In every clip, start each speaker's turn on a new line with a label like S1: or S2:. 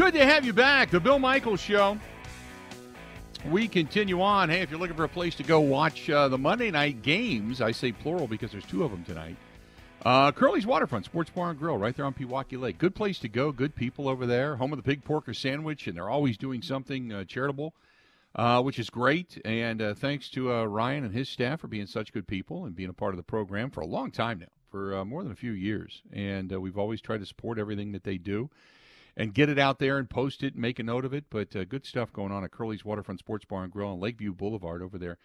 S1: Good to have you back. The Bill Michaels Show. We continue on. Hey, if you're looking for a place to go watch uh, the Monday night games, I say plural because there's two of them tonight. Uh, Curly's Waterfront Sports Bar and Grill, right there on Pewaukee Lake. Good place to go. Good people over there. Home of the Big Porker Sandwich, and they're always doing something uh, charitable, uh, which is great. And uh, thanks to uh, Ryan and his staff for being such good people and being a part of the program for a long time now, for uh, more than a few years. And we've always tried to support everything that they do and get it out there and post it and make a note of it. But uh, good stuff going on at Curly's Waterfront Sports Bar and Grill on Lakeview Boulevard over there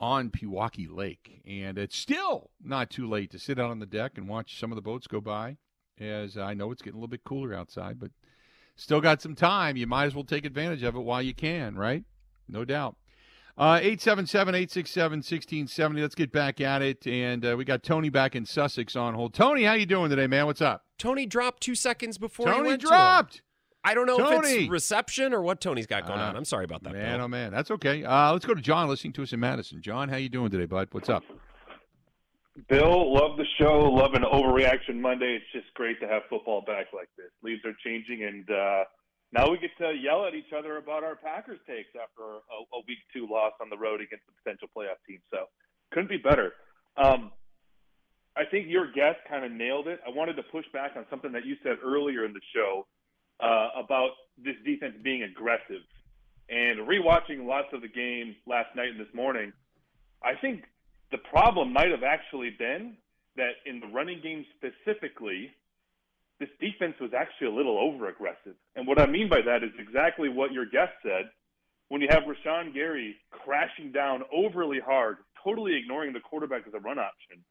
S1: on Pewaukee Lake. And it's still not too late to sit out on the deck and watch some of the boats go by, as I know it's getting a little bit cooler outside, but still got some time. You might as well take advantage of it while you can, right? No doubt. Uh, 877 867 1670. Let's get back at it. And uh, we got Tony back in Sussex on hold. Tony, how you doing today, man? What's up?
S2: Tony dropped two seconds before
S1: Tony
S2: he went
S1: dropped.
S2: I don't know
S1: Tony.
S2: if it's reception or what Tony's got going
S1: Uh,
S2: on. I'm sorry about that.
S1: Man,
S2: Bill.
S1: oh man, that's okay. Uh, let's go to John listening to us in Madison. John, how you doing today, bud? What's up?
S3: Bill, love the show. Love an overreaction Monday. It's just great to have football back like this. Leaves are changing, and uh, now we get to yell at each other about our Packers takes after a, a week two loss on the road against a potential playoff team. So couldn't be better. Um, I think your guest kind of nailed it. I wanted to push back on something that you said earlier in the show uh, about this defense being aggressive. And rewatching lots of the game last night and this morning, I think the problem might have actually been that in the running game specifically, this defense was actually a little over aggressive. And what I mean by that is exactly what your guest said. When you have Rashan Gary crashing down overly hard, totally ignoring the quarterback as a run option,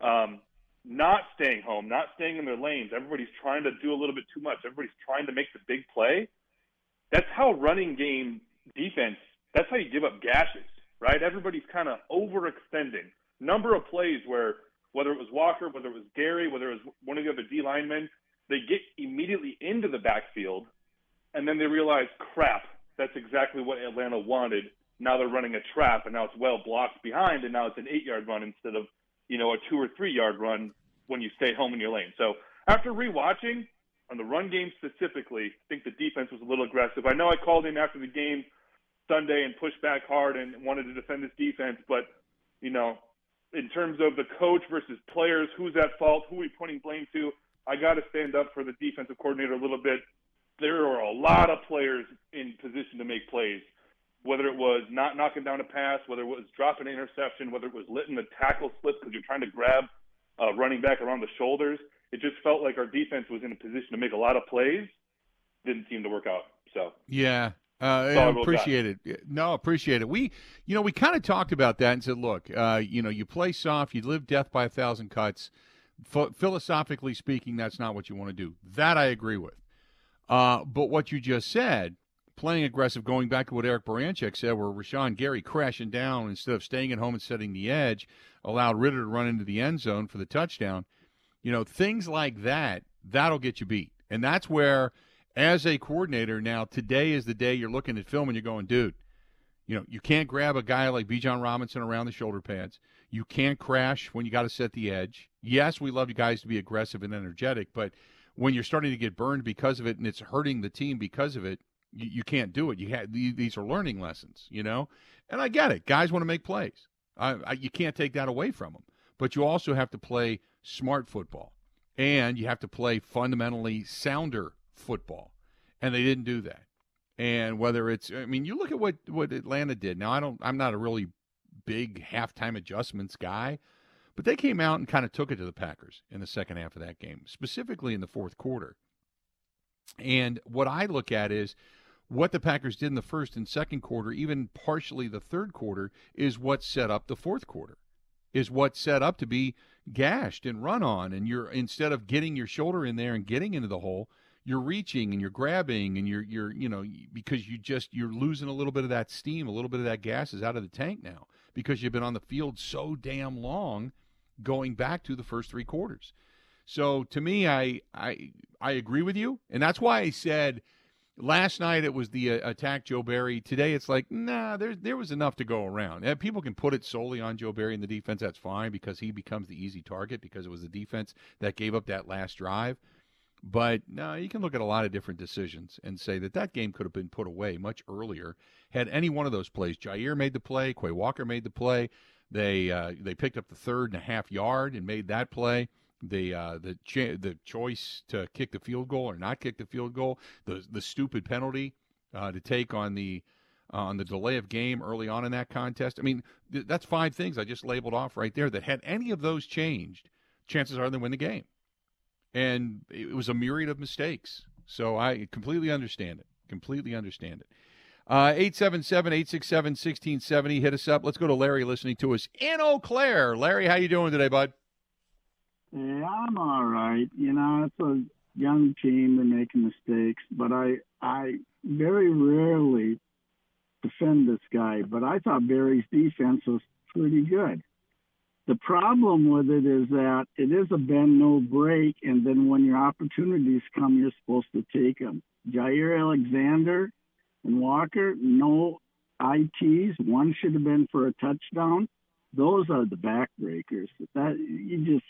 S3: um, not staying home, not staying in their lanes, everybody's trying to do a little bit too much. Everybody's trying to make the big play. That's how running game defense, that's how you give up gashes, right? Everybody's kind of overextending. Number of plays where whether it was Walker, whether it was Gary, whether it was one of the other D linemen, they get immediately into the backfield and then they realize, crap, that's exactly what Atlanta wanted. Now they're running a trap and now it's well blocked behind and now it's an eight yard run instead of, you know, a two or three yard run when you stay home in your lane. So after rewatching on the run game specifically, I think the defense was a little aggressive. I know I called in after the game Sunday and pushed back hard and wanted to defend this defense, but you know, in terms of the coach versus players, who's at fault, who are we pointing blame to, I got to stand up for the defensive coordinator a little bit. There are a lot of players in position to make plays, whether it was not knocking down a pass, whether it was dropping an interception, whether it was letting the tackle slip because you're trying to grab uh, running back around the shoulders. It just felt like our defense was in a position to make a lot of plays. Didn't seem to work out. So
S1: Yeah. Uh,
S3: I
S1: appreciate it. No, appreciate it. We, you know, we kind of talked about that and said, look, uh, you know, you play soft, you live death by a thousand cuts. Ph- philosophically speaking, that's not what you want to do. That I agree with. Uh, but what you just said, playing aggressive, going back to what Eric Baranchek said, where Rashan Gary crashing down instead of staying at home and setting the edge, allowed Ridder to run into the end zone for the touchdown. You know, things like that, that'll get you beat. And that's where, as a coordinator now, today is the day you're looking at film and you're going, dude, you know, you can't grab a guy like Bijan Robinson around the shoulder pads. You can't crash when you got to set the edge. Yes, we love you guys to be aggressive and energetic, but when you're starting to get burned because of it and it's hurting the team because of it, you, you can't do it. You have these are learning lessons, you know. And I get it. Guys want to make plays. I, I, you can't take that away from them. But you also have to play smart football, and you have to play fundamentally sounder football. And they didn't do that. And whether it's, I mean, you look at what what Atlanta did. Now, I don't. I'm not a really big halftime adjustments guy, but they came out and kind of took it to the Packers in the second half of that game, specifically in the fourth quarter. And what I look at is what the Packers did in the first and second quarter, even partially the third quarter, is what set up the fourth quarter, is what set up to be gashed and run on. And you're instead of getting your shoulder in there and getting into the hole, you're reaching and you're grabbing and you're you're you know because you just you're losing a little bit of that steam, a little bit of that gas is out of the tank now because you've been on the field so damn long, going back to the first three quarters. So to me, I I I agree with you, and that's why I said Last night it was the uh, attack Joe Barry. Today it's like, nah, there there was enough to go around. And people can put it solely on Joe Barry and the defense. That's fine because he becomes the easy target because it was the defense that gave up that last drive. But no, you can look at a lot of different decisions and say that that game could have been put away much earlier had any one of those plays. Jaire made the play, Quay Walker made the play. They uh, they picked up the third and a half yard and made that play. The uh, the the choice to kick the field goal or not kick the field goal, the the stupid penalty uh, to take on the uh, on the delay of game early on in that contest. I mean, th- that's five things I just labeled off right there. That had any of those changed, chances are they win the game and it was a myriad of mistakes. So I completely understand it. Completely understand it. Uh, 877 867 1670. Hit us up. Let's go to Larry listening to us in Eau Claire. Larry, how you doing today, bud?
S4: Yeah, I'm all right. You know, it's a young team. They're making mistakes, but I I very rarely defend this guy. But I thought Barry's defense was pretty good. The problem with it is that it is a bend no break, and then when your opportunities come, you're supposed to take them. Jaire Alexander and Walker, no ITs. One should have been for a touchdown. Those are the backbreakers. That you just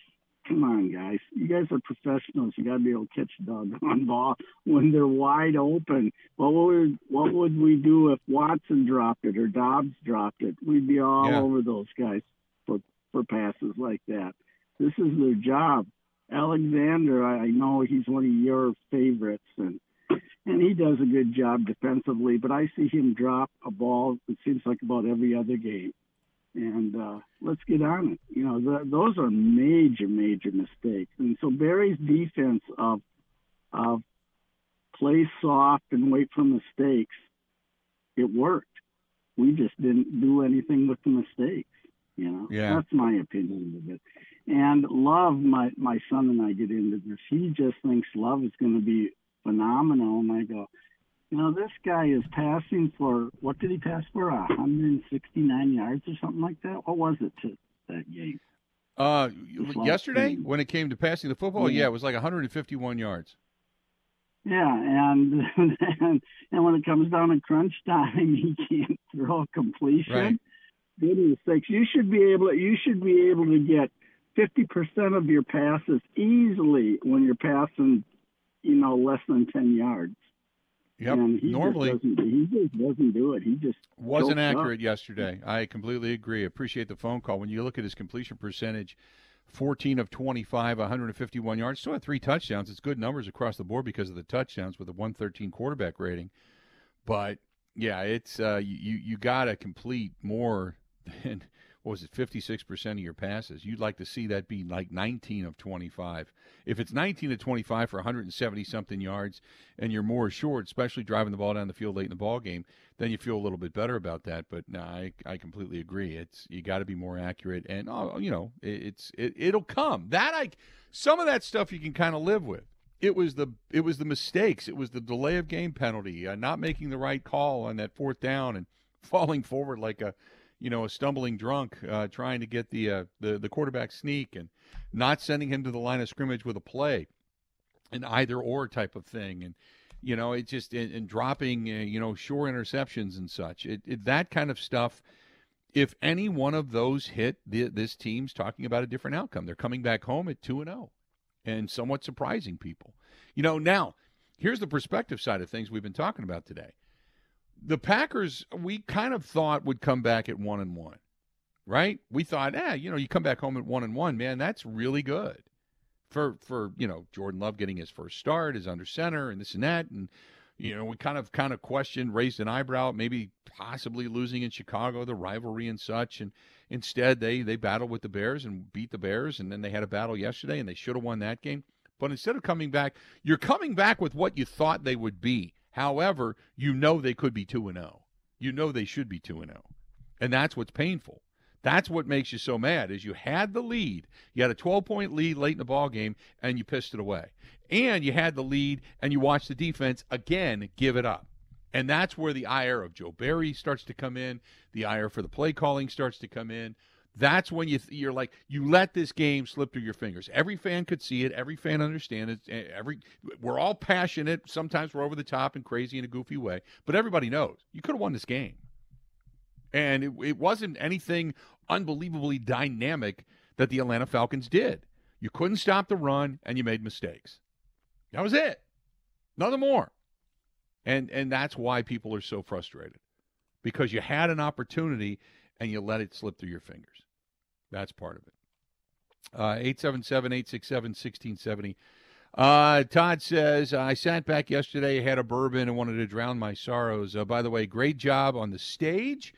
S4: come on, guys. You guys are professionals. You got to be able to catch a doggone ball when they're wide open. What would what would we do if Watson dropped it or Doubs dropped it? We'd be all
S1: Yeah.
S4: over those guys for for passes like that. This is their job. Alexander, I I know he's one of your favorites, and and he does a good job defensively. But I see him drop a ball. It seems like about every other game and uh, let's get on it. You know, th those are major, major mistakes. And so Barry's defense of of play soft and wait for mistakes, it worked. We just didn't do anything with the mistakes. You know,
S1: Yeah.
S4: that's my opinion of it. And Love, my my son and I get into this. He just thinks Love is going to be phenomenal, and I go, this guy is passing for what did he pass for? 169 yards or something like that. What was it to that game?
S1: Uh, yesterday,
S4: game.
S1: when it came to passing the football,
S4: Yeah.
S1: yeah, it was like 151 yards.
S4: Yeah, and and, and when it comes down to crunch time, he can't throw a completion.
S1: Right.
S4: Goodness sakes, you should be able you should be able to get 50% of your passes easily when you're passing, you know, less than 10 yards.
S1: Yep.
S4: And he
S1: Normally,
S4: just he just doesn't do it. He just
S1: wasn't
S4: chokes up.
S1: accurate yesterday. I completely agree. Appreciate the phone call. When you look at his completion percentage, 14 of 25, 151 yards, still had three touchdowns. It's good numbers across the board because of the touchdowns with a 113 quarterback rating. But yeah, it's uh, you you got to complete more than what was it, 56% of your passes. You'd like to see that be like 19 of 25. If it's 19 of 25 for 170 something yards and you're more assured, especially driving the ball down the field late in the ball game, then you feel a little bit better about that. But no, I, I completely agree. It's you got to be more accurate, and oh, you know, it, it's it, it'll come. That I some of that stuff you can kind of live with. It was the it was the mistakes. It was the delay of game penalty, uh, not making the right call on that fourth down, and falling forward like a you know a stumbling drunk, uh, trying to get the uh, the the quarterback sneak, and not sending him to the line of scrimmage with a play, an either or type of thing, and you know, it just and, and dropping, uh, you know, sure interceptions and such. It, it that kind of stuff. If any one of those hit, the, this team's talking about a different outcome. They're coming back home at two and zero, and somewhat surprising people. You know, now here's the perspective side of things we've been talking about today. The Packers, we kind of thought would come back at one and one, right? We thought, eh, you know, you come back home at one and one, man, that's really good for for you know Jordan Love getting his first start, is under center, and this and that, and you know we kind of kind of questioned, raised an eyebrow, maybe possibly losing in Chicago, the rivalry and such, and instead they they battled with the Bears and beat the Bears, and then they had a battle yesterday, and they should have won that game. But instead of coming back, you're coming back with what you thought they would be. However, you know they could be two and zero. You know they should be two and zero, and that's what's painful. That's what makes you so mad is you had the lead. You had a 12 point lead late in the ball game and you pissed it away. And you had the lead and you watched the defense again give it up. And that's where the ire of Joe Barry starts to come in. The ire for the play calling starts to come in. That's when you you're like you let this game slip through your fingers. Every fan could see it. Every fan understand it. eh, Every we're all passionate. Sometimes we're over the top and crazy in a goofy way, but everybody knows you could have won this game. And it, it wasn't anything unbelievably dynamic that the Atlanta Falcons did. You couldn't stop the run, and you made mistakes. That was it. Nothing more. And and that's why people are so frustrated because you had an opportunity and you let it slip through your fingers. That's part of it. Uh, 877 867 1670. Uh, Todd says, I sat back yesterday, had a bourbon, and wanted to drown my sorrows. Uh, by the way, great job on the stage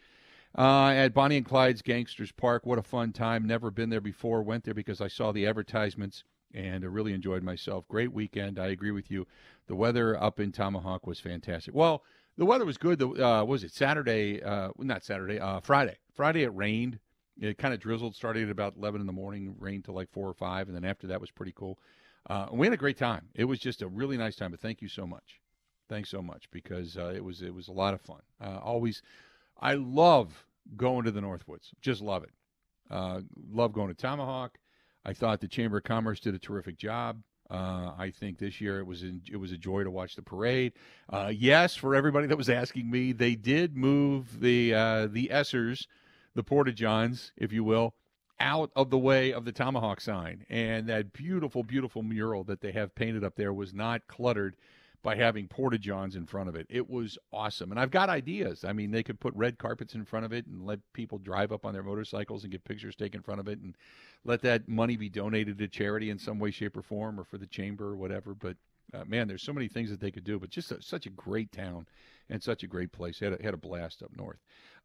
S1: uh, at Bonnie and Clyde's Gangsters Park. What a fun time. Never been there before. Went there because I saw the advertisements and I really enjoyed myself. Great weekend. I agree with you. The weather up in Tomahawk was fantastic. Well, the weather was good. The, uh, was it Saturday? Uh, not Saturday. Uh, Friday. Friday it rained. It kind of drizzled. Started at about eleven in the morning. Rained till like four or five, and then after that was pretty cool. Uh, we had a great time. It was just a really nice time. But thank you so much. Thanks so much because uh, it was it was a lot of fun. Uh, always, I love going to the Northwoods. Just love it. Uh, love going to Tomahawk. I thought the Chamber of Commerce did a terrific job. Uh, I think this year it was in, it was a joy to watch the parade. Uh, yes, for everybody that was asking me, they did move the uh, the Essers, the Porta Johns, if you will, out of the way of the Tomahawk sign, and that beautiful, beautiful mural that they have painted up there was not cluttered by having porta johns in front of it. It was awesome. And I've got ideas. I mean, they could put red carpets in front of it and let people drive up on their motorcycles and get pictures taken in front of it and let that money be donated to charity in some way, shape, or form or for the chamber or whatever. But uh, man, there's so many things that they could do. But just a, such a great town and such a great place. Had a, had a blast up north.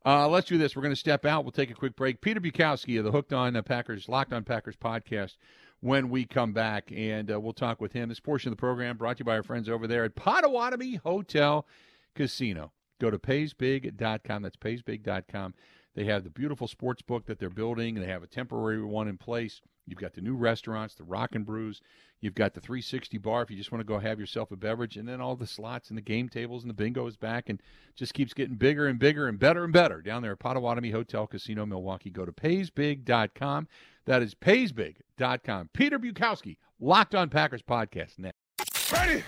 S1: Uh, let's do this. We're going to step out. We'll take a quick break. Peter Bukowski of the Hooked on uh, Packers, Locked on Packers podcast when we come back, and uh, we'll talk with him. This portion of the program brought to you by our friends over there at Potawatomi Hotel Casino. Go to paysbig.com. That's paysbig.com. They have the beautiful sports book that they're building. They have a temporary one in place. You've got the new restaurants, the Rock and Brews. You've got the 360 bar if you just want to go have yourself a beverage, and then all the slots and the game tables and the bingo is back and just keeps getting bigger and bigger and better and better down there at Potawatomi Hotel Casino Milwaukee. Go to paysbig.com. That is paysbig.com. Peter Bukowski, Locked on Packers podcast next.
S5: Ready?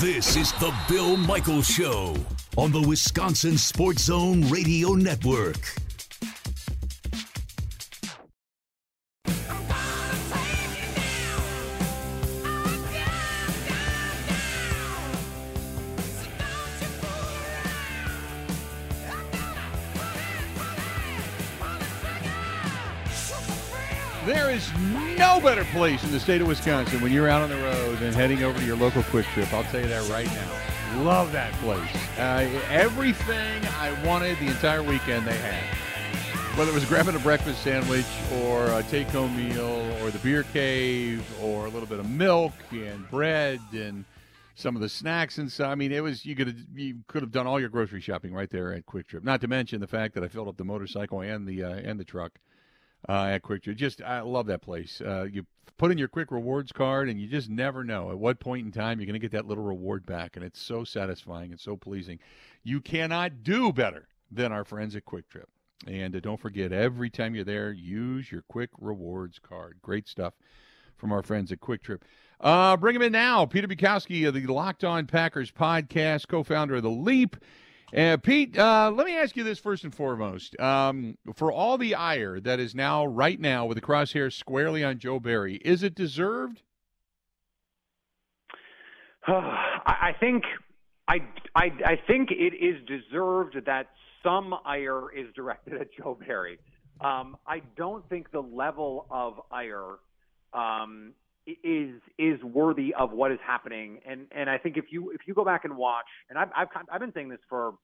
S6: This is the Bill Michaels Show on the Wisconsin Sports Zone Radio Network.
S1: No better place in the state of Wisconsin when you're out on the road than heading over to your local Kwik Trip. I'll tell you that right now. Love that place. Uh, everything I wanted the entire weekend they had. Whether it was grabbing a breakfast sandwich or a take-home meal or the beer cave or a little bit of milk and bread and some of the snacks and so I mean it was you could have, you could have done all your grocery shopping right there at Kwik Trip. Not to mention the fact that I filled up the motorcycle and the uh, and the truck uh, at Kwik Trip. Just I love that place. Uh, you put in your Kwik Rewards card, and you just never know at what point in time you're going to get that little reward back, and it's so satisfying and so pleasing. You cannot do better than our friends at Kwik Trip. And uh, don't forget, every time you're there, use your Kwik Rewards card. Great stuff from our friends at Kwik Trip. Uh, bring him in now, Peter Bukowski of the Locked On Packers podcast, co-founder of the Leap. Uh, Pete, uh, let me ask you this first and foremost. Um, for all the ire that is now, right now, with the crosshairs squarely on Joe Barry, is it deserved?
S5: I I think I, I I think it is deserved that some ire is directed at Joe Barry. Um, I don't think the level of ire um, is is worthy of what is happening. And and I think if you if you go back and watch, and I've I've, I've been saying this for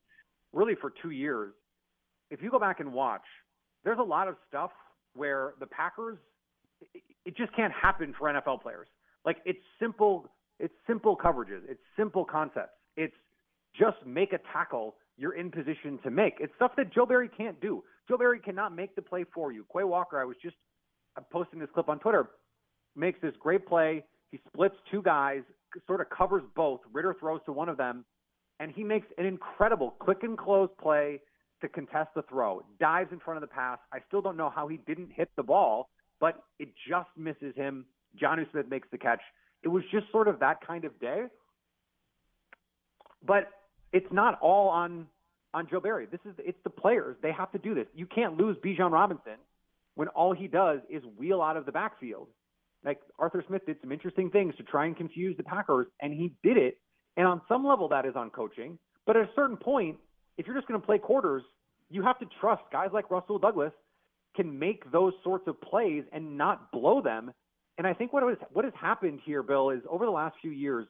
S5: really for two years. If you go back and watch, there's a lot of stuff where the Packers it, it just can't happen for NFL players. Like it's simple it's simple coverages, it's simple concepts. It's just make a tackle you're in position to make. It's stuff that Joe Barry can't do. Joe Barry cannot make the play for you. Quay Walker, I was just I'm posting this clip on Twitter, makes this great play. He splits two guys, sort of covers both. Ridder throws to one of them, and he makes an incredible click and close play to contest the throw, dives in front of the pass. I still don't know how he didn't hit the ball, but it just misses him. Jonnu Smith makes the catch. It was just sort of that kind of day. But it's not all on on Joe Barry. This is it's the players. They have to do this. You can't lose Bijan Robinson when all he does is wheel out of the backfield. Like Arthur Smith did some interesting things to try and confuse the Packers, and he did it. And on some level, that is on coaching. But at a certain point, if you're just going to play quarters, you have to trust guys like Rasul Douglas can make those sorts of plays and not blow them. And I think what has what has happened here, Bill, is over the last few years,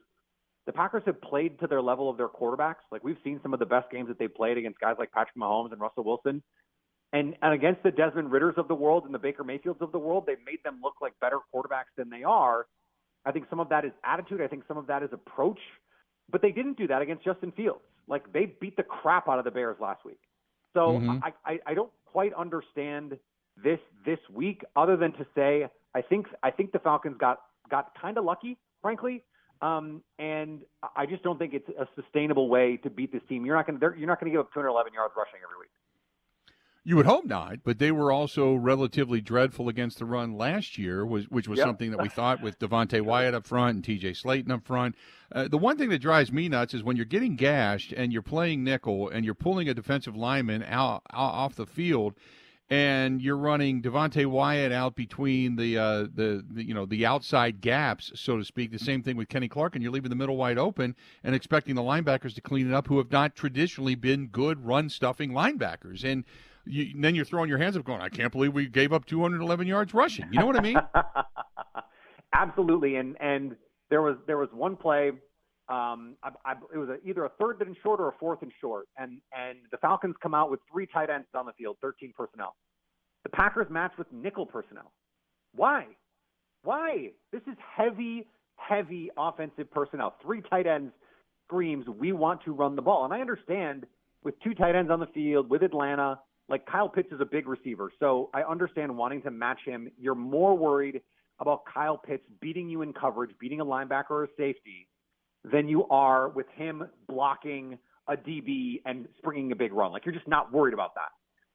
S5: the Packers have played to their level of their quarterbacks. Like we've seen some of the best games that they played against guys like Patrick Mahomes and Russell Wilson. And, and against the Desmond Ridders of the world and the Baker Mayfields of the world, they've made them look like better quarterbacks than they are. I think some of that is attitude. I think some of that is approach. But they didn't do that against Justin Fields. Like they beat the crap out of the Bears last week. So mm-hmm. I, I, I don't quite understand this this week, other than to say I think I think the Falcons got got kind of lucky, frankly. Um, and I just don't think it's a sustainable way to beat this team. You're not going to you're not going to give up 211 yards rushing every week.
S1: You would hope not, but they were also relatively dreadful against the run last year, which was yep. something that we thought with Devonte Wyatt up front and T.J. Slaton up front. Uh, the one thing that drives me nuts is when you're getting gashed and you're playing nickel and you're pulling a defensive lineman out, out off the field, and you're running Devonte Wyatt out between the, uh, the, the you know the outside gaps, so to speak. The same thing with Kenny Clark, and you're leaving the middle wide open and expecting the linebackers to clean it up, who have not traditionally been good run stuffing linebackers. And you, then you're throwing your hands up, going, "I can't believe we gave up 211 yards rushing." You know what I mean?
S5: Absolutely. And and there was there was one play. Um, I, I, it was a, either a third and short or a fourth and short, and and the Falcons come out with three tight ends on the field, 13 personnel. The Packers match with nickel personnel. Why? Why? This is heavy, heavy offensive personnel. Three tight ends screams, we want to run the ball. And I understand with two tight ends on the field with Atlanta, like Kyle Pitts is a big receiver, so I understand wanting to match him. You're more worried about Kyle Pitts beating you in coverage, beating a linebacker or a safety, than you are with him blocking a DB and springing a big run. Like you're just not worried about that.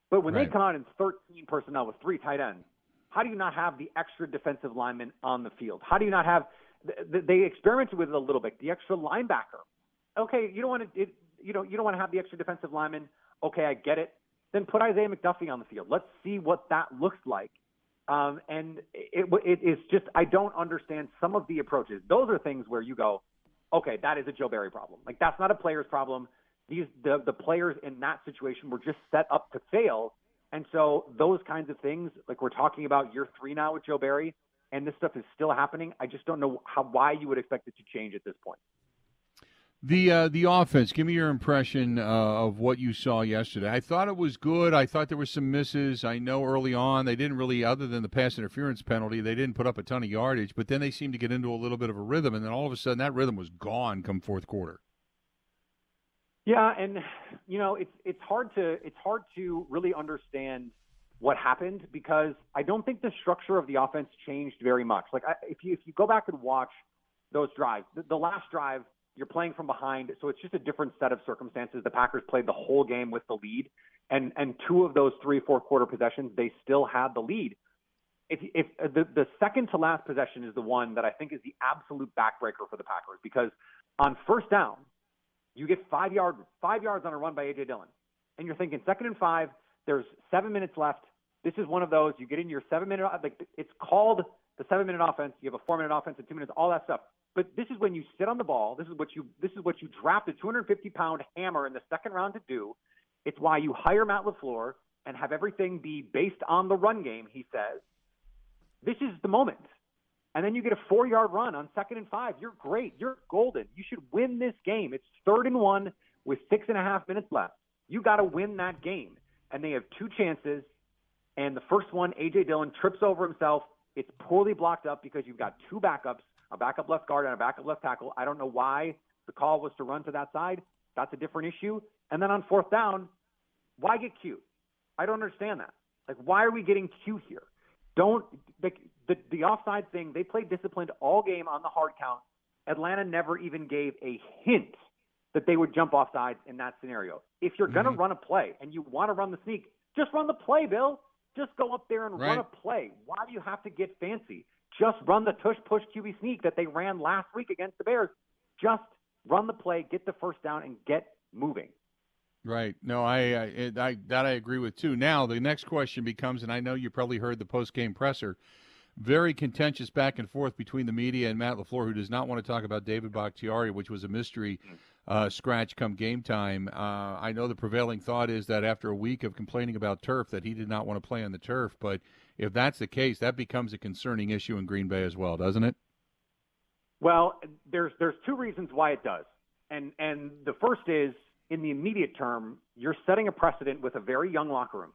S5: But when right. they come out in 13 personnel with three tight ends, how do you not have the extra defensive lineman on the field? How do you not have? They experimented with it a little bit. The extra linebacker. Okay, you don't want to. It, you don't. You don't want to have the extra defensive lineman. Okay, I get it then put Isaiah McDuffie on the field. Let's see what that looks like. Um, and it, it is just I don't understand some of the approaches. Those are things where you go, okay, that is a Joe Barry problem. Like that's not a player's problem. These the the players in that situation were just set up to fail. And so those kinds of things, like we're talking about year three now with Joe Barry, and this stuff is still happening. I just don't know how why you would expect it to change at this point.
S1: The uh, the offense. Give me your impression uh, of what you saw yesterday. I thought it was good. I thought there were some misses. I know early on they didn't really, other than the pass interference penalty, they didn't put up a ton of yardage. But then they seemed to get into a little bit of a rhythm, and then all of a sudden that rhythm was gone come fourth quarter.
S5: Yeah, and you know it's it's hard to it's hard to really understand what happened because I don't think the structure of the offense changed very much. Like I, if you if you go back and watch those drives, the, the last drive you're playing from behind, so it's just a different set of circumstances. The Packers played the whole game with the lead, and and two of those three fourth quarter possessions, they still had the lead. If, if uh, the the second to last possession is the one that I think is the absolute backbreaker for the Packers because on first down, you get five yard five yards on a run by AJ Dillon, and you're thinking second and five. There's seven minutes left. This is one of those you get in your seven minute like it's called the seven minute offense. You have a four minute offense and two minutes, all that stuff. But this is when you sit on the ball. This is what you this is what you draft a 250 pound hammer in the second round to do. It's why you hire Matt LaFleur and have everything be based on the run game. He says, "This is the moment." And then you get a four yard run on second and five. You're great. You're golden. You should win this game. It's third and one with six and a half minutes left. You got to win that game. And they have two chances. And the first one, AJ Dillon trips over himself. It's poorly blocked up because you've got two backups a backup left guard and a backup left tackle. I don't know why the call was to run to that side. That's a different issue. And then on fourth down, why get cute? I don't understand that. Like, why are we getting cute here? Don't the, the the offside thing. They played disciplined all game on the hard count. Atlanta never even gave a hint that they would jump off sides in that scenario. If you're going to
S1: Mhm.
S5: run a play and you want to run the sneak, just run the play, Bill. Just go up there and run
S1: Right.
S5: a play. Why do you have to get fancy? Just run the tush push QB sneak that they ran last week against the Bears. Just run the play, get the first down, and get moving.
S1: Right. No, I, I, I that I agree with too. Now the next question becomes, and I know you probably heard the post game presser, very contentious back and forth between the media and Matt Lafleur, who does not want to talk about David Bakhtiari, which was a mystery uh, scratch come game time. Uh, I know the prevailing thought is that after a week of complaining about turf, that he did not want to play on the turf. But if that's the case, that becomes a concerning issue in Green Bay as well, doesn't it?
S5: Well, there's there's two reasons why it does, and and the first is in the immediate term, you're setting a precedent with a very young locker room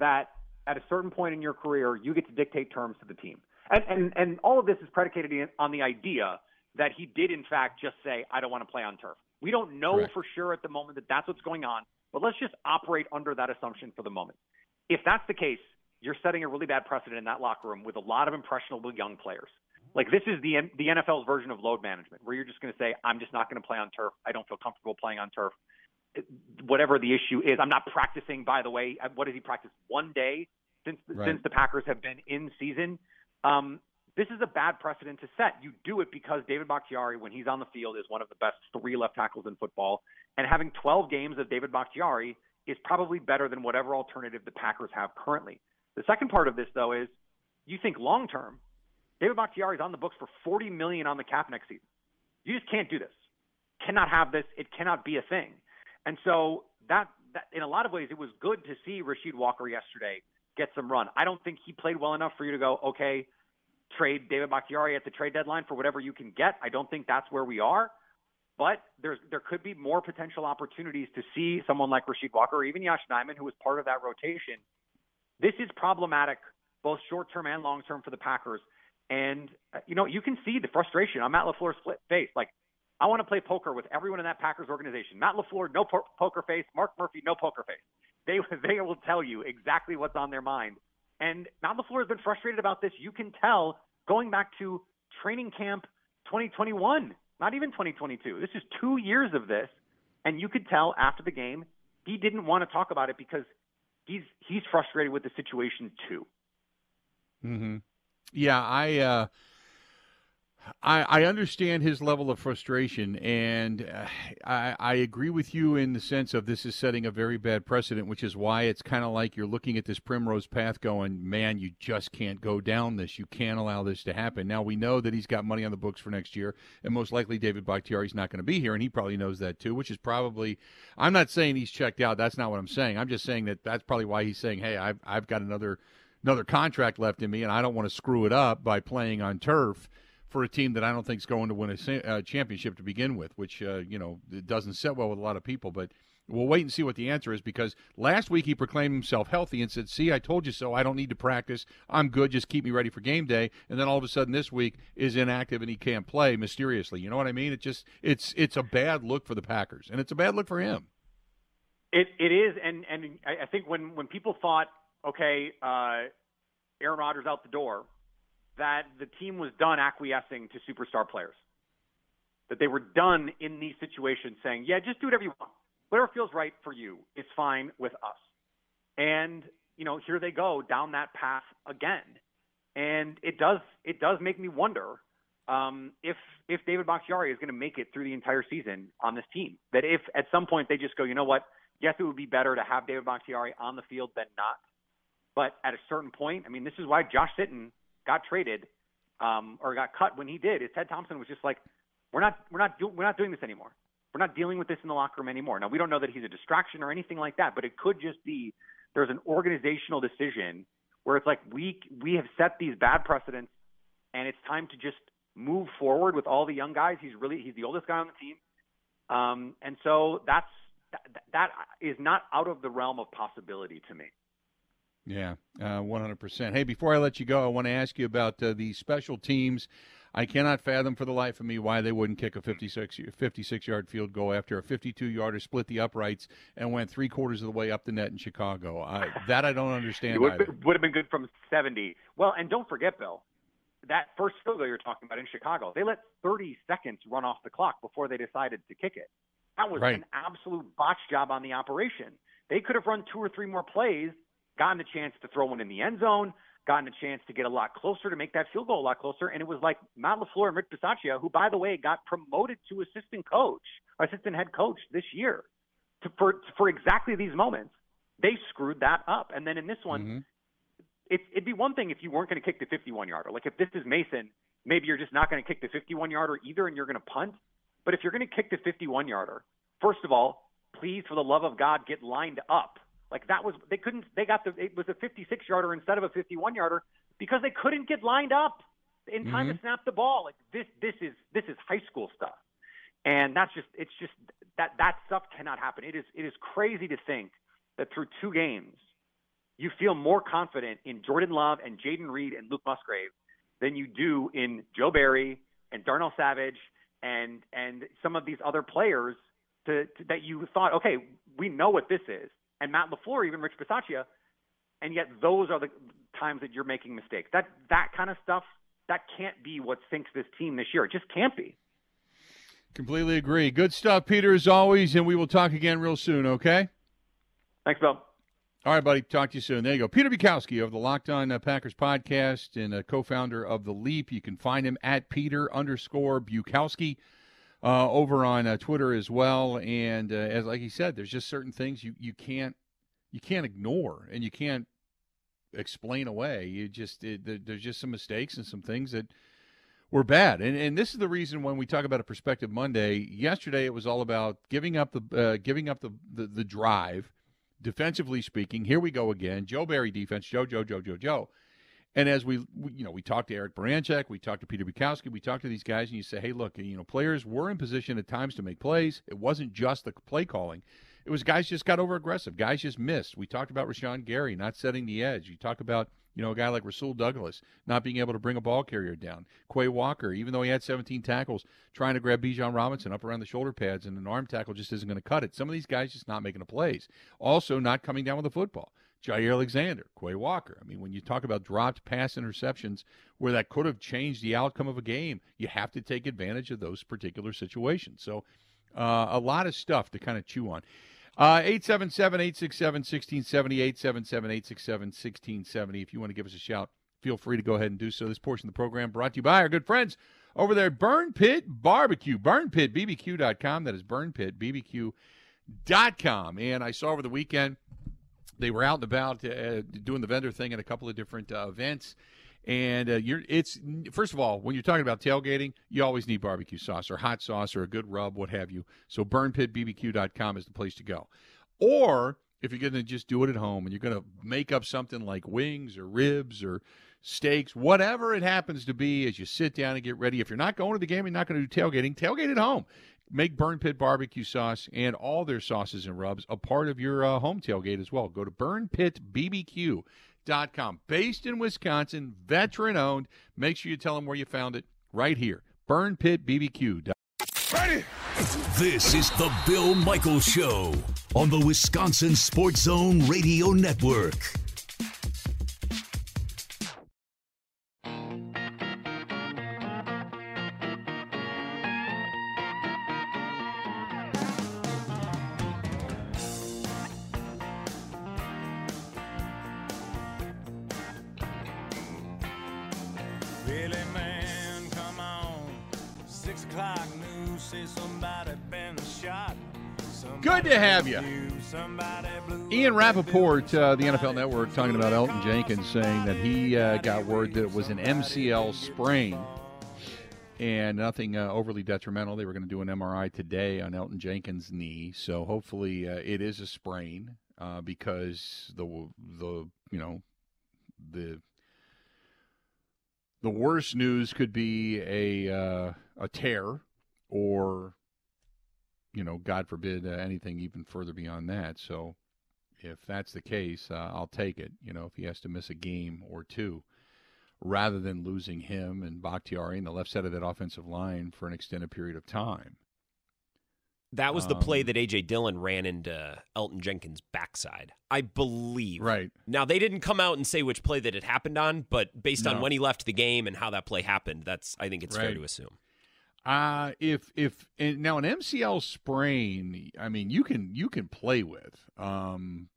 S5: that at a certain point in your career you get to dictate terms to the team, and and and all of this is predicated on the idea that he did in fact just say I don't want to play on turf. We don't know
S1: Correct.
S5: for sure at the moment that that's what's going on, but let's just operate under that assumption for the moment. If that's the case, you're setting a really bad precedent in that locker room with a lot of impressionable young players. Like this is the the NFL's version of load management, where you're just going to say, "I'm just not going to play on turf. I don't feel comfortable playing on turf." Whatever the issue is, I'm not practicing. By the way, what has he practice One day since
S1: Right.
S5: since the Packers have been in season. Um, this is a bad precedent to set. You do it because David Bakhtiari, when he's on the field, is one of the best three left tackles in football, and having 12 games of David Bakhtiari is probably better than whatever alternative the Packers have currently. The second part of this, though, is you think long term. David Bakhtiari is on the books for 40 million on the cap next season. You just can't do this. Cannot have this. It cannot be a thing. And so that, that in a lot of ways, it was good to see Rasheed Walker yesterday get some run. I don't think he played well enough for you to go, okay, trade David Bakhtiari at the trade deadline for whatever you can get. I don't think that's where we are. But there's there could be more potential opportunities to see someone like Rasheed Walker or even Yosh Nijman, who was part of that rotation. This is problematic, both short term and long term for the Packers. And uh, you know, you can see the frustration on Matt Lafleur's face. Like, I want to play poker with everyone in that Packers organization. Matt Lafleur, no po- poker face. Mark Murphy, no poker face. They they will tell you exactly what's on their mind. And Matt Lafleur has been frustrated about this. You can tell going back to training camp 2021, not even 2022. This is two years of this, and you could tell after the game he didn't want to talk about it because he's he's frustrated with the situation too.
S1: Mm-hmm. Yeah, I, uh, I I understand his level of frustration, and uh, I I agree with you in the sense of this is setting a very bad precedent, which is why it's kind of like you're looking at this primrose path, going, man, you just can't go down this. You can't allow this to happen. Now we know that he's got money on the books for next year, and most likely David Bakhtiari's not going to be here, and he probably knows that too, which is probably. I'm not saying he's checked out. That's not what I'm saying. I'm just saying that that's probably why he's saying, hey, I've I've got another another contract left in me, and I don't want to screw it up by playing on turf for a team that I don't think is going to win a uh, championship to begin with, which uh, you know doesn't sit well with a lot of people. But we'll wait and see what the answer is because last week he proclaimed himself healthy and said, "See, I told you so. I don't need to practice. I'm good. Just keep me ready for game day." And then all of a sudden this week is inactive and he can't play mysteriously. You know what I mean? It just it's it's a bad look for the Packers, and it's a bad look for him.
S5: It it is, and and I I think when when people thought, okay, uh, Aaron Rodgers out the door, that the team was done acquiescing to superstar players, that they were done in these situations saying, yeah, just do whatever you want, whatever feels right for you is fine with us, and you know here they go down that path again, and it does it does make me wonder um, if if David Bakhtiari is going to make it through the entire season on this team. That if at some point they just go, you know what, yes, it would be better to have David Bakhtiari on the field than not. But at a certain point, I mean, this is why Josh Sitton got traded um, or got cut when he did. Is Ted Thompson was just like, we're not we're not we're not doing this anymore. We're not dealing with this in the locker room anymore. Now we don't know that he's a distraction or anything like that, but it could just be there's an organizational decision where it's like we we have set these bad precedents, and it's time to just move forward with all the young guys. He's really he's the oldest guy on the team, um, and so that's that, that is not out of the realm of possibility to me.
S1: Yeah, uh, one hundred percent. Hey, before I let you go, I want to ask you about uh, the special teams. I cannot fathom for the life of me why they wouldn't kick a 56, 56 yard field goal after a 52 yarder split the uprights and went three quarters of the way up the net in Chicago. I, that I don't understand.
S5: It would, would have been good from 70. Well, and don't forget, Bill, that first field goal you're talking about in Chicago, they let 30 seconds run off the clock before they decided to kick it. That was
S1: Right.
S5: an absolute botch job on the operation. They could have run two or three more plays, gotten a chance to throw one in the end zone, gotten a chance to get a lot closer to make that field goal a lot closer. And it was like Matt LaFleur and Rick Bisaccia, who, by the way, got promoted to assistant coach, assistant head coach this year to, for, for exactly these moments. They screwed that up. And then in this one,
S1: Mhm.
S5: it, it'd be one thing if you weren't going to kick the 51 yarder. Like if this is Mason, maybe you're just not going to kick the 51 yarder either and you're going to punt. But if you're going to kick the 51 yarder, first of all, please, for the love of God, get lined up. Like that was, they couldn't, they got the, it was a 56 yarder instead of a 51 yarder because they couldn't get lined up in time to mm-hmm. snap the ball. Like this, this is, this is high school stuff. And that's just, it's just that, that stuff cannot happen. It is, it is crazy to think that through two games, you feel more confident in Jordan Love and Jayden Reed and Luke Musgrave than you do in Joe Barry and Darnell Savage and and some of these other players to, to, that you thought, okay, we know what this is, and Matt Lafleur, even Rich Bisaccia, and yet those are the times that you're making mistakes. That that kind of stuff that can't be what sinks this team this year. It just can't be.
S1: Completely agree. Good stuff, Peter, as always, and we will talk again real soon, okay?
S5: Thanks, Bill.
S1: All right, buddy. Talk to you soon. There you go. Peter Bukowski of the Locked On uh, Packers podcast and a co-founder of The Leap. You can find him at Peter underscore Bukowski uh, over on uh, Twitter as well. And uh, as like he said, there's just certain things you, you can't you can't ignore and you can't explain away. You just it, there's just some mistakes and some things that were bad. And and this is the reason when we talk about a perspective Monday. Yesterday it was all about giving up the uh, giving up the, the the drive defensively speaking. Here we go again. Joe Barry defense. Joe Joe Joe Joe Joe. And as we, we you know we talked to Eric Baranchek, we talked to Peter Bukowski, we talked to these guys, and you say, hey, look, you know, players were in position at times to make plays. It wasn't just the play calling. It was guys just got over aggressive. Guys just missed. We talked about Rashan Gary not setting the edge. You talk about you know a guy like Rasul Douglas not being able to bring a ball carrier down. Quay Walker, even though he had 17 tackles, trying to grab Bijan Robinson up around the shoulder pads, and an arm tackle just isn't going to cut it. Some of these guys just not making the plays. Also, not coming down with the football. Jaire Alexander, Quay Walker. I mean, when you talk about dropped pass interceptions where that could have changed the outcome of a game, you have to take advantage of those particular situations. So, uh, a lot of stuff to kind of chew on. Uh, 877 867 1670, 877 867 1670. If you want to give us a shout, feel free to go ahead and do so. This portion of the program brought to you by our good friends over there Burn Pit Barbecue, burnpitbbq.com. That is burnpitbbq.com. And I saw over the weekend they were out and about uh, doing the vendor thing at a couple of different uh, events. And uh, you're it's first of all, when you're talking about tailgating, you always need barbecue sauce or hot sauce or a good rub, what have you. So burnpitbbq.com is the place to go. Or if you're going to just do it at home and you're going to make up something like wings or ribs or steaks, whatever it happens to be, as you sit down and get ready. If you're not going to the game, you're not going to do tailgating. Tailgate at home. Make Burn Pit barbecue sauce and all their sauces and rubs a part of your uh, home tailgate as well. Go to burnpitbbq.com. Based in Wisconsin, veteran owned. Make sure you tell them where you found it right here. Burnpitbbq.com.
S6: This is the Bill Michaels Show on the Wisconsin Sports Zone Radio Network.
S1: Have you. Ian Rapoport, uh, the NFL Network, talking about Elgton Jenkins, saying that he uh, got word that it was an MCL sprain and nothing uh, overly detrimental. They were going to do an MRI today on Elgton Jenkins' knee, so hopefully uh, it is a sprain uh, because the the you know the the worst news could be a uh, a tear or you know, God forbid uh, anything even further beyond that. So, if that's the case, uh, I'll take it. You know, if he has to miss a game or two, rather than losing him and Bakhtiari and the left side of that offensive line for an extended period of time.
S2: That was the play
S1: Um,
S2: that AJ Dillon ran into Elgton Jenkins' backside, I believe.
S1: Right.
S2: Now they didn't come out and say which play that it happened on, but based
S1: No.
S2: on when he left the game and how that play happened, that's I think it's fair to assume.
S1: Uh if if now an MCL sprain, I mean you can you can play with um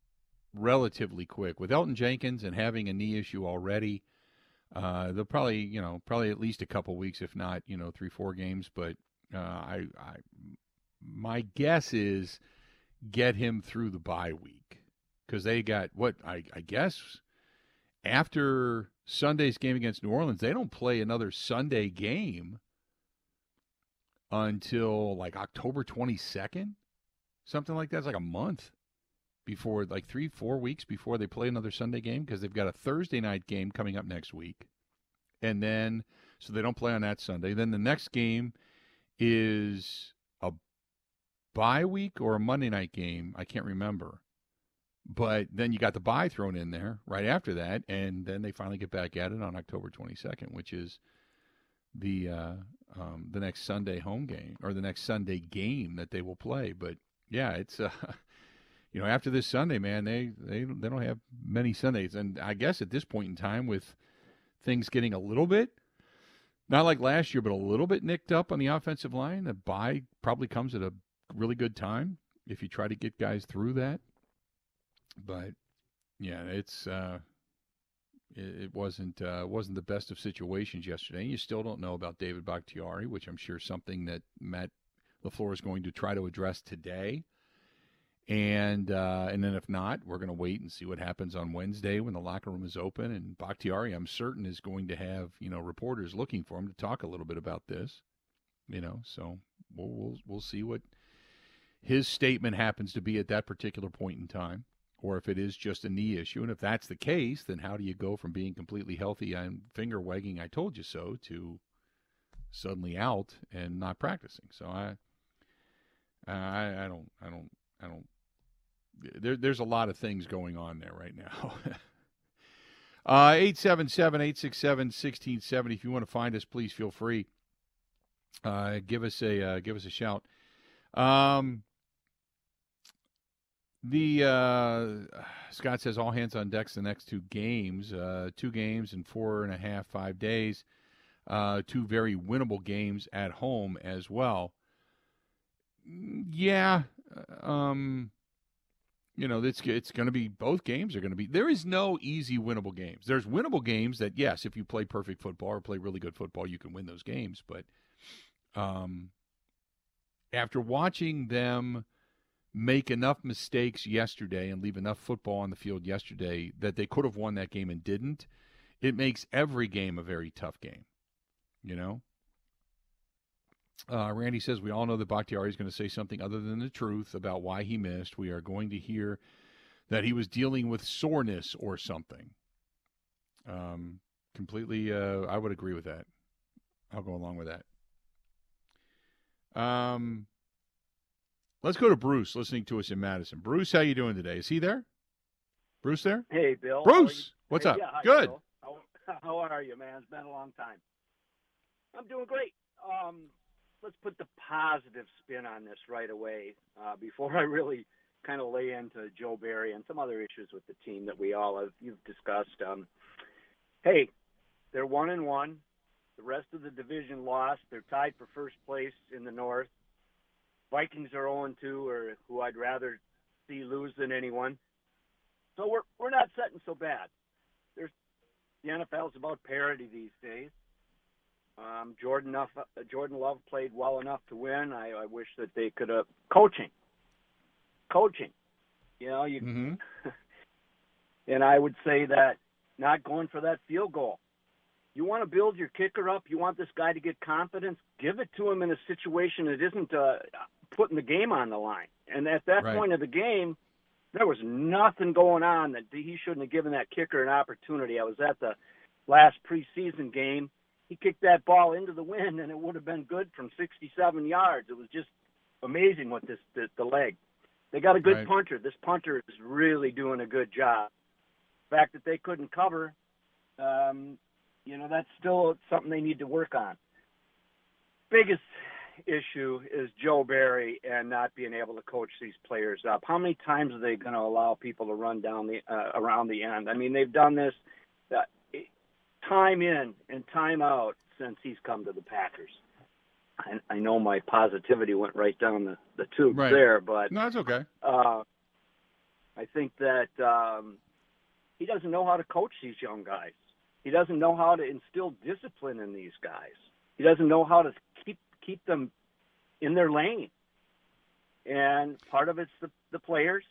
S1: relatively quick with Elgton Jenkins and having a knee issue already. Uh, they'll probably you know probably at least a couple weeks, if not you know three four games. But uh, I, I my guess is get him through the bye week because they got what I, I guess after Sunday's game against New Orleans, they don't play another Sunday game until like October 22nd, something like that. It's like a month before, like three, four weeks before they play another Sunday game because they've got a Thursday night game coming up next week. And then, so they don't play on that Sunday. Then the next game is a bye week or a Monday night game. I can't remember. But then you got the bye thrown in there right after that, and then they finally get back at it on October 22nd, which is the uh, um, the next Sunday home game or the next Sunday game that they will play. But yeah, it's uh, you know after this Sunday, man, they they they don't have many Sundays, and I guess at this point in time, with things getting a little bit not like last year, but a little bit nicked up on the offensive line, the bye probably comes at a really good time if you try to get guys through that. But yeah, it's uh, it, wasn't uh, wasn't the best of situations yesterday. And You still don't know about David Bakhtiari, which I'm sure is something that Matt LaFleur is going to try to address today. And uh, and then if not, we're going to wait and see what happens on Wednesday when the locker room is open. And Bakhtiari, I'm certain, is going to have you know reporters looking for him to talk a little bit about this. You know, so we'll we'll, we'll see what his statement happens to be at that particular point in time or if it is just a knee issue. And if that's the case, then how do you go from being completely healthy and finger wagging, I told you so, to suddenly out and not practicing? So I, I, I don't, I don't, I don't. There, there's a lot of things going on there right now. uh, 877 867 1670. If you want to find us, please feel free. Uh, give us a uh, give us a shout. Um, the uh, Scott says all hands on decks the next two games, uh, two games in four and a half, five days, uh, two very winnable games at home as well. Yeah, um, you know it's it's going to be both games are going to be. There is no easy winnable games. There's winnable games that yes, if you play perfect football or play really good football, you can win those games. But um, after watching them make enough mistakes yesterday and leave enough football on the field yesterday that they could have won that game and didn't, it makes every game a very tough game. You know? Uh, Randy says we all know that Bakhtiari is going to say something other than the truth about why he missed. We are going to hear that he was dealing with soreness or something. Um, completely, uh, I would agree with that. I'll go along with that. Um, Let's go to Bruce, listening to us in Madison. Bruce, how you doing today? Is he there? Bruce there?
S7: Hey, Bill.
S1: Bruce, what's
S7: hey,
S1: up?
S7: Yeah, hi,
S1: Good.
S7: How, how, are you, man? It's been a long time. I'm doing great. Um, let's put the positive spin on this right away uh, before I really kind of lay into Joe Barry and some other issues with the team that we all have you've discussed. Um, hey, they're one and one. The rest of the division lost. They're tied for first place in the North. Vikings are 0 2, or who I'd rather see lose than anyone. So we're we're not setting so bad. There's the NFL's about parity these days. Um, Jordan enough, uh, Jordan Love played well enough to win. I, I wish that they could have coaching, coaching. You know, you.
S1: Mm-hmm.
S7: and I would say that not going for that field goal. You want to build your kicker up. You want this guy to get confidence. Give it to him in a situation that isn't uh, putting the game on the line. And at that
S1: right.
S7: point of the game, there was nothing going on that he shouldn't have given that kicker an opportunity. I was at the last preseason game. He kicked that ball into the wind, and it would have been good from 67 yards. It was just amazing what this the, the leg. They got a good
S1: right.
S7: punter. This punter is really doing a good job. The fact that they couldn't cover, um, you know, that's still something they need to work on. Biggest issue is Joe Barry and not being able to coach these players up. How many times are they going to allow people to run down the uh, around the end? I mean, they've done this uh, time in and time out since he's come to the Packers. I, I know my positivity went right down the the tube
S1: Right.
S7: there, but
S1: No, it's okay.
S7: uh, I think that um, he doesn't know how to coach these young guys. He doesn't know how to instill discipline in these guys. He doesn't know how to keep them in their lane. And part of it's the the players.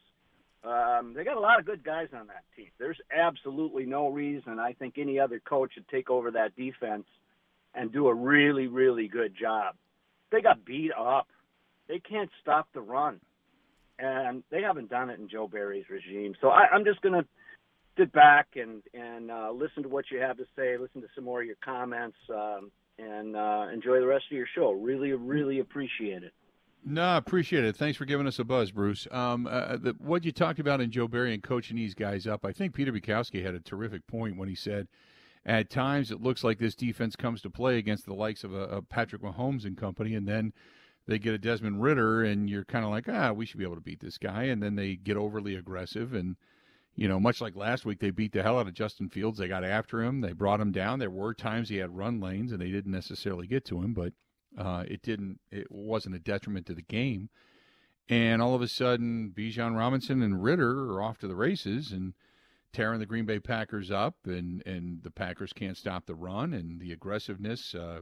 S7: Um, they got a lot of good guys on that team. There's absolutely no reason I think any other coach would take over that defense and do a really really good job. They got beat up. They can't stop the run and they haven't done it in Joe Barry's regime. So I, I'm just going to sit back and and uh, listen to what you have to say, listen to some more of your comments, um, and uh, enjoy the rest of your show. Really, really appreciate it.
S1: No, I appreciate it. Thanks for giving us a buzz, Bruce. Um, uh, the, what you talked about in Joe Barry and coaching these guys up, I think Peter Bukowski had a terrific point when he said, at times it looks like this defense comes to play against the likes of, a, of Patrick Mahomes and company, and then they get a Desmond Ridder, and you're kind of like, ah, we should be able to beat this guy, and then they get overly aggressive, and you know, much like last week, they beat the hell out of Justin Fields. They got after him, they brought him down. There were times he had run lanes, and they didn't necessarily get to him, but uh, it didn't. It wasn't a detriment to the game. And all of a sudden, Bijan Robinson and Ridder are off to the races and tearing the Green Bay Packers up, and, and the Packers can't stop the run, and the aggressiveness uh,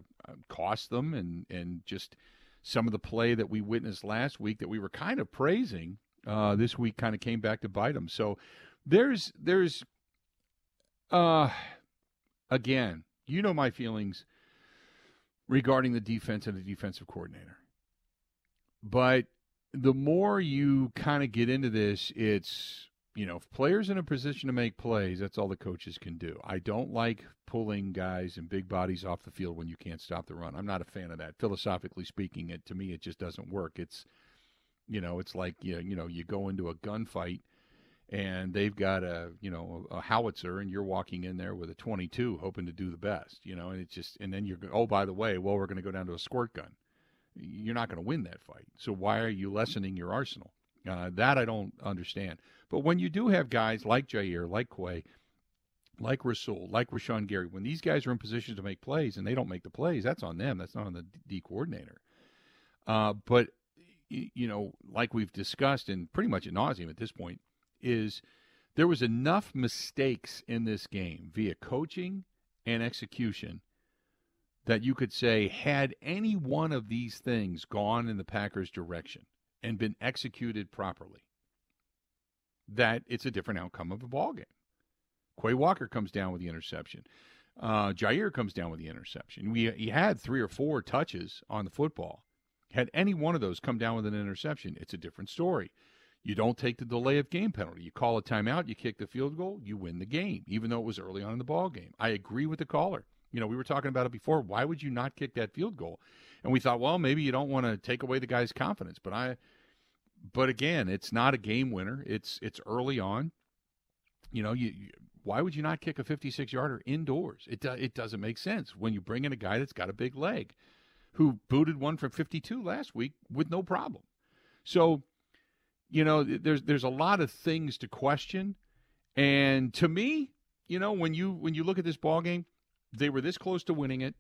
S1: cost them, and, and just some of the play that we witnessed last week that we were kind of praising uh, this week kind of came back to bite them. So there's there's uh again, you know my feelings regarding the defense and the defensive coordinator. But the more you kind of get into this, it's you know, if players in a position to make plays, that's all the coaches can do. I don't like pulling guys and big bodies off the field when you can't stop the run. I'm not a fan of that. Philosophically speaking, it to me it just doesn't work. It's you know, it's like you you know, you go into a gunfight and they've got a you know a howitzer and you're walking in there with a 22 hoping to do the best you know and it's just and then you're oh by the way well we're going to go down to a squirt gun you're not going to win that fight so why are you lessening your arsenal uh, that i don't understand but when you do have guys like Jaire like quay like Rasul, like Rashan Gary, when these guys are in positions to make plays and they don't make the plays, that's on them. That's not on the D coordinator. Uh, but you know, like we've discussed and pretty much at nauseum at this point, is there was enough mistakes in this game via coaching and execution that you could say had any one of these things gone in the Packers' direction and been executed properly, that it's a different outcome of a ball game. Quay Walker comes down with the interception. Uh, Jaire comes down with the interception. We he had three or four touches on the football. Had any one of those come down with an interception, it's a different story. You don't take the delay of game penalty. You call a timeout, you kick the field goal, you win the game, even though it was early on in the ball game. I agree with the caller. You know, we were talking about it before. Why would you not kick that field goal? And we thought, well, maybe you don't want to take away the guy's confidence. But I, but again, it's not a game winner. It's it's early on. You know, you, you why would you not kick a 56 yarder indoors? It do, it doesn't make sense when you bring in a guy that's got a big leg, who booted one from 52 last week with no problem. So you know there's there's a lot of things to question. And to me you know when you when you look at this ball game they were this close to winning it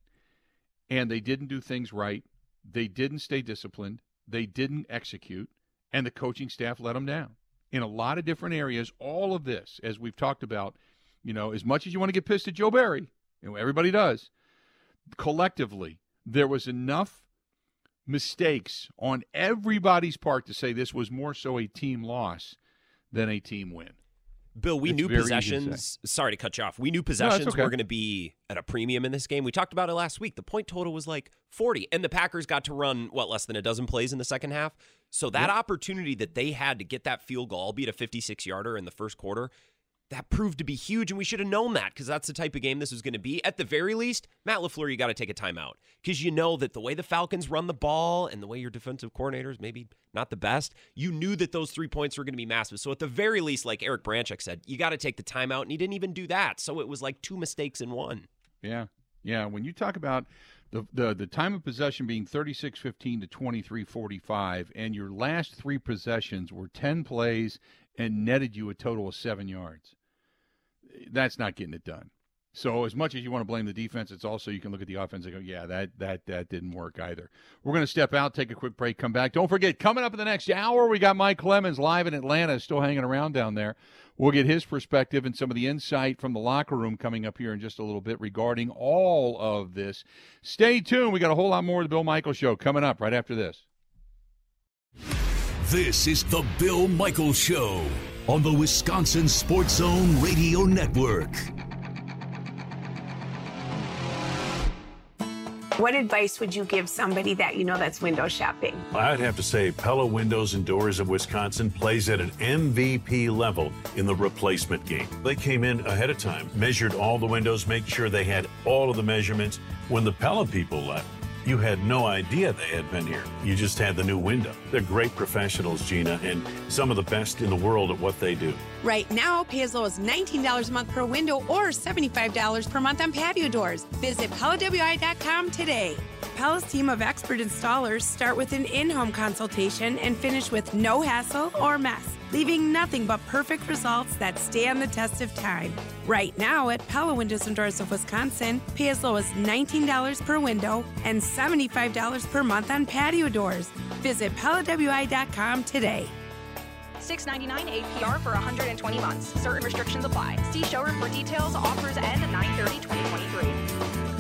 S1: and they didn't do things right. They didn't stay disciplined. They didn't execute and the coaching staff let them down. In a lot of different areas all of this as we've talked about you know as much as you want to get pissed at Joe Barry you know everybody does collectively there was enough mistakes on everybody's part to say this was more so a team loss than a team win.
S2: Bill, we
S1: It's
S2: knew
S1: easy to
S2: possessions. Sorry to cut you off. We knew possessions
S1: okay.
S2: were going to be at a premium in this game. We talked about it last week. The point total was like 40, and the Packers got to run, what, less than a dozen plays in the second half? So that opportunity that they had to get that field goal, albeit a 56 yarder in the first quarter, that proved to be huge, and we should have known that because that's the type of game this was going to be. At the very least, Matt LaFleur, you got to take a timeout because you know that the way the Falcons run the ball and the way your defensive coordinators maybe not the best, you knew that those three points were going to be massive. So at the very least, like Eric Branchek said, you got to take the timeout, and he didn't even do that. So it was like two mistakes in one.
S1: Yeah. Yeah, when you talk about the the, the time of possession being 36-15 to 23-45 and your last 3 possessions were 10 plays and netted you a total of 7 yards. That's not getting it done. So as much as you want to blame the defense, it's also you can look at the offense and go, yeah, that that that didn't work either. We're going to step out, take a quick break, come back. Don't forget, coming up in the next hour, we got Mike Clemens live in Atlanta, still hanging around down there. We'll get his perspective and some of the insight from the locker room coming up here in just a little bit regarding all of this. Stay tuned. We got a whole lot more of the Bill Michaels Show coming up right after this.
S6: This is the Bill Michaels Show on the Wisconsin Sports Zone Radio Network.
S8: What advice would you give somebody that you know that's window shopping?
S9: I'd have to say Pella Windows and Doors of Wisconsin plays at an MVP level in the replacement game. They came in ahead of time, measured all the windows, make sure they had all of the measurements. When the Pella people left, you had no idea they had been here. You just had the new window. They're great professionals, Gina, and some of the best in the world at what they do.
S8: Right now, pay as low as $19 a month per window or $75 per month on patio doors. Visit PellaWI.com today. Pella's team of expert installers start with an in home consultation and finish with no hassle or mess, leaving nothing but perfect results that stay on the test of time. Right now at Pella Windows and Doors of Wisconsin, pay as low as $19 per window and $75 per month on patio doors. Visit PellaWI.com today.
S10: $6.99 APR for 120 months. Certain restrictions apply. See showroom for details. Offers end 930 2023.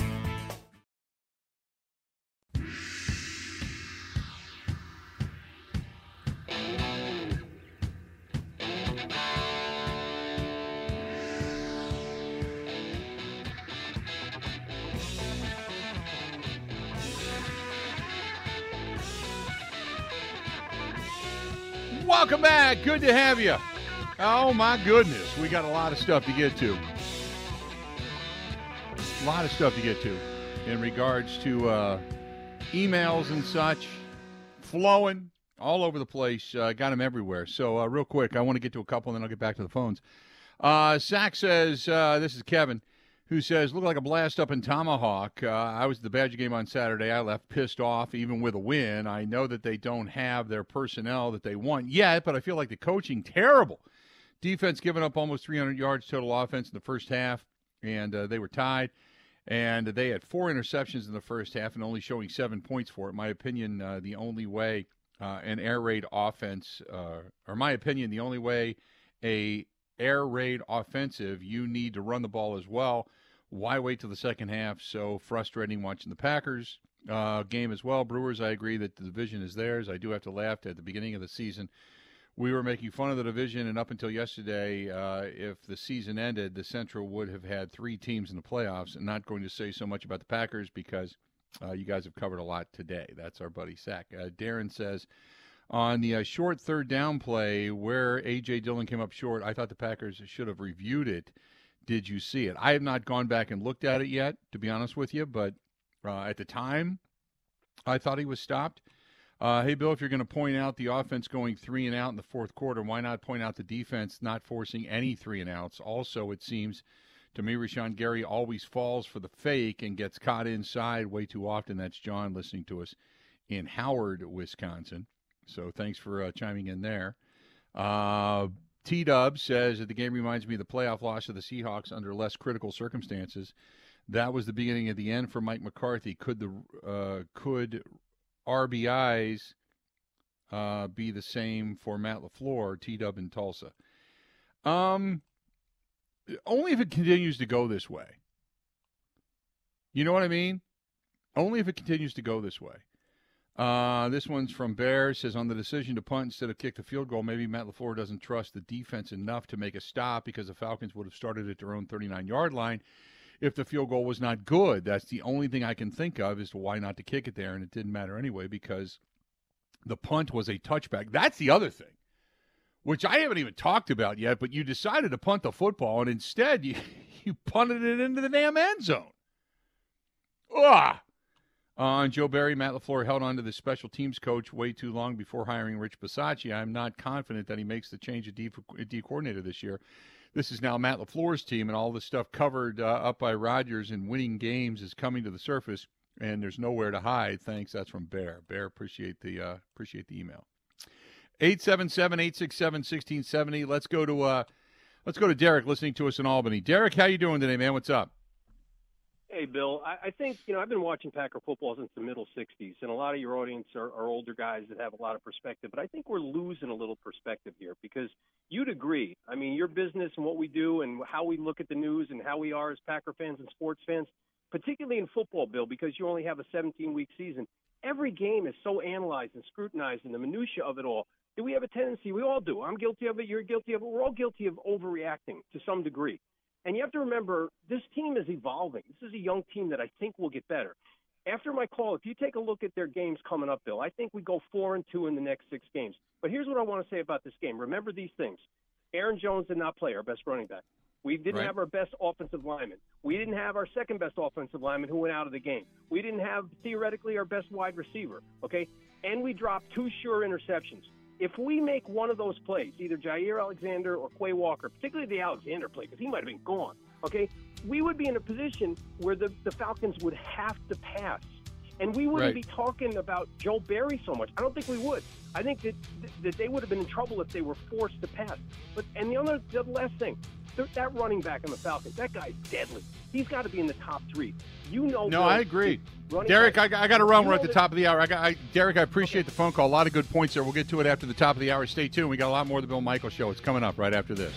S1: Welcome back. Good to have you. Oh, my goodness. We got a lot of stuff to get to. A lot of stuff to get to in regards to uh, emails and such flowing all over the place. Uh, got them everywhere. So, uh, real quick, I want to get to a couple and then I'll get back to the phones. Uh, Sack says, uh, this is Kevin who says, "Look like a blast up in Tomahawk. Uh, I was at the Badger game on Saturday. I left pissed off, even with a win. I know that they don't have their personnel that they want yet, but I feel like the coaching terrible. Defense giving up almost 300 yards total offense in the first half, and uh, they were tied. And they had four interceptions in the first half and only showing seven points for it. My opinion, uh, the only way uh, an air raid offense, uh, or my opinion, the only way a air raid offensive, you need to run the ball as well." why wait till the second half? So frustrating watching the Packers uh, game as well. Brewers, I agree that the division is theirs. I do have to laugh at the beginning of the season. We were making fun of the division, and up until yesterday, uh, if the season ended, the Central would have had three teams in the playoffs. And not going to say so much about the Packers because uh, you guys have covered a lot today. That's our buddy Sack. Uh, Darren says on the uh, short third down play where A.J. Dillon came up short, I thought the Packers should have reviewed it did you see it? I have not gone back and looked at it yet, to be honest with you, but uh, at the time, I thought he was stopped. Uh, hey, Bill, if you're going to point out the offense going three and out in the fourth quarter, why not point out the defense not forcing any three and outs? Also, it seems to me Rashan Gary always falls for the fake and gets caught inside way too often. That's John listening to us in Howard, Wisconsin. So thanks for uh, chiming in there. Uh, T Dub says that the game reminds me of the playoff loss of the Seahawks under less critical circumstances. That was the beginning of the end for Mike McCarthy. Could the uh, could RBIs uh, be the same for Matt LaFleur, T Dub in Tulsa? Um, only if it continues to go this way. You know what I mean? Only if it continues to go this way. Uh, this one's from Bear. Says on the decision to punt instead of kick the field goal, maybe Matt LaFleur doesn't trust the defense enough to make a stop because the Falcons would have started at their own 39 yard line if the field goal was not good. That's the only thing I can think of as to why not to kick it there, and it didn't matter anyway because the punt was a touchback. That's the other thing, which I haven't even talked about yet. But you decided to punt the football, and instead you you punted it into the damn end zone. Ah. On uh, Joe Barry, Matt LaFleur held on to the special teams coach way too long before hiring Rich Bisaccia. I'm not confident that he makes the change of D, D coordinator this year. This is now Matt LaFleur's team, and all the stuff covered uh, up by Rodgers in winning games is coming to the surface, and there's nowhere to hide. Thanks. That's from Bear. Bear, appreciate the uh, appreciate the email. 877-867-1670. Let's go to uh, let's go to Derek listening to us in Albany. Derek, how you doing today, man? What's up?
S11: Hey, Bill. I, I think you know I've been watching Packer football since the middle '60s, and a lot of your audience are, are older guys that have a lot of perspective. But I think we're losing a little perspective here because you'd agree. I mean, your business and what we do, and how we look at the news, and how we are as Packer fans and sports fans, particularly in football, Bill, because you only have a 17-week season. Every game is so analyzed and scrutinized, and the minutia of it all. Do we have a tendency? We all do. I'm guilty of it. You're guilty of it. We're all guilty of overreacting to some degree. And you have to remember, this team is evolving. This is a young team that I think will get better. After my call, if you take a look at their games coming up, Bill, I think we go four and two in the next six games. But here's what I want to say about this game. Remember these things. Aaron Jones did not play our best running back. We didn't
S1: Right.
S11: have our best offensive lineman. We didn't have our second best offensive lineman who went out of the game. We didn't have theoretically our best wide receiver. Okay, and we dropped two sure interceptions. If we make one of those plays, either Jaire Alexander or Quay Walker, particularly the Alexander play, because he might have been gone. Okay, we would be in a position where the, the Falcons would have to pass. And we wouldn't
S1: Right.
S11: be talking about Joe Barry so much. I don't think we would. I think that that they would have been in trouble if they were forced to pass. But and the other the last thing, that running back on the Falcons, that guy's deadly. He's got to be in the top three. You know.
S1: No, I agree. Derek,
S11: back-
S1: I, I got to run. We're at the top of the hour. I got, I, Derek, I appreciate the phone call. A lot of good points there. We'll get to it after the top of the hour. Stay tuned. We got a lot more of the Bill Michael Show. It's coming up right after this.